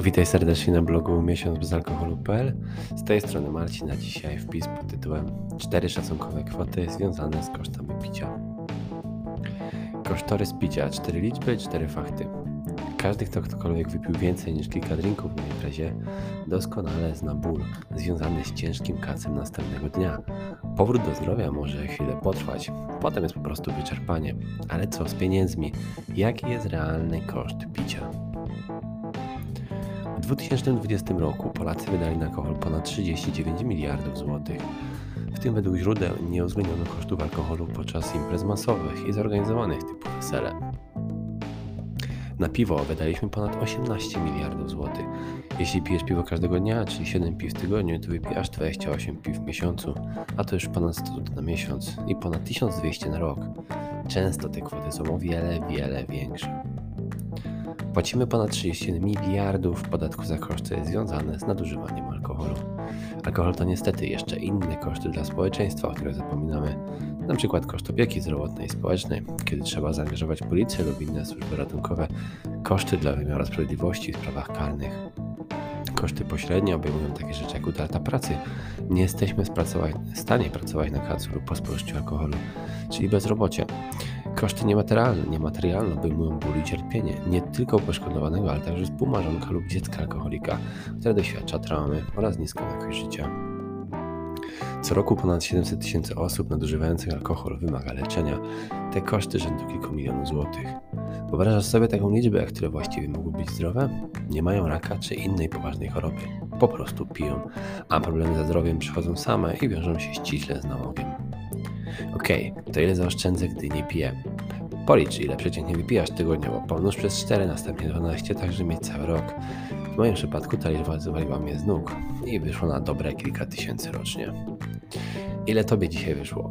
Witaj serdecznie na blogu miesiąc bez alkoholu.pl. Z tej strony Marcin, a dzisiaj wpis pod tytułem 4 szacunkowe kwoty związane z kosztami picia. Kosztorys picia 4 liczby, 4 fakty. Każdy, kto ktokolwiek wypił więcej niż kilka drinków na imprezie, doskonale zna ból związany z ciężkim kacem następnego dnia. Powrót do zdrowia może chwilę potrwać, potem jest po prostu wyczerpanie. Ale co z pieniędzmi? Jaki jest realny koszt picia? W 2020 roku Polacy wydali na alkohol ponad 39 miliardów złotych. W tym według źródeł nie uwzględniono kosztów alkoholu podczas imprez masowych i zorganizowanych typu wesele. Na piwo wydaliśmy ponad 18 miliardów złotych. Jeśli pijesz piwo każdego dnia, czyli 7 piw w tygodniu, to wypijasz 28 piw w miesiącu, a to już ponad 100 na miesiąc i ponad 1200 na rok. Często te kwoty są o wiele, wiele większe. Płacimy ponad 31 miliardów podatku za koszty związane z nadużywaniem alkoholu. Alkohol to niestety jeszcze inne koszty dla społeczeństwa, o których zapominamy, na przykład koszt opieki zdrowotnej i społecznej, kiedy trzeba zaangażować policję lub inne służby ratunkowe, koszty dla wymiaru sprawiedliwości w sprawach karnych. Koszty pośrednie obejmują takie rzeczy jak utrata pracy. Nie jesteśmy w stanie pracować na kacu lub po spożyciu alkoholu, czyli bezrobocie. Koszty niematerialne, niematerialne obejmują ból i cierpienie nie tylko poszkodowanego, ale także współmarzonka lub dziecka alkoholika, które doświadcza traumy oraz niską jakość życia. Co roku ponad 700 tysięcy osób nadużywających alkohol wymaga leczenia. Te koszty rzędu kilku milionów złotych. Wyobrażasz sobie taką liczbę, które właściwie mogą być zdrowe? Nie mają raka czy innej poważnej choroby. Po prostu piją, a problemy ze zdrowiem przychodzą same i wiążą się ściśle z nałogiem. Okej, okay, to ile zaoszczędzę, gdy nie piję? Policz, ile przeciętnie wypijasz tygodniowo. Pomnóż przez 4, następnie 12, tak żeby mieć cały rok. W moim przypadku ta liczba zwaliła mnie z nóg i wyszło na dobre kilka tysięcy rocznie. Ile tobie dzisiaj wyszło?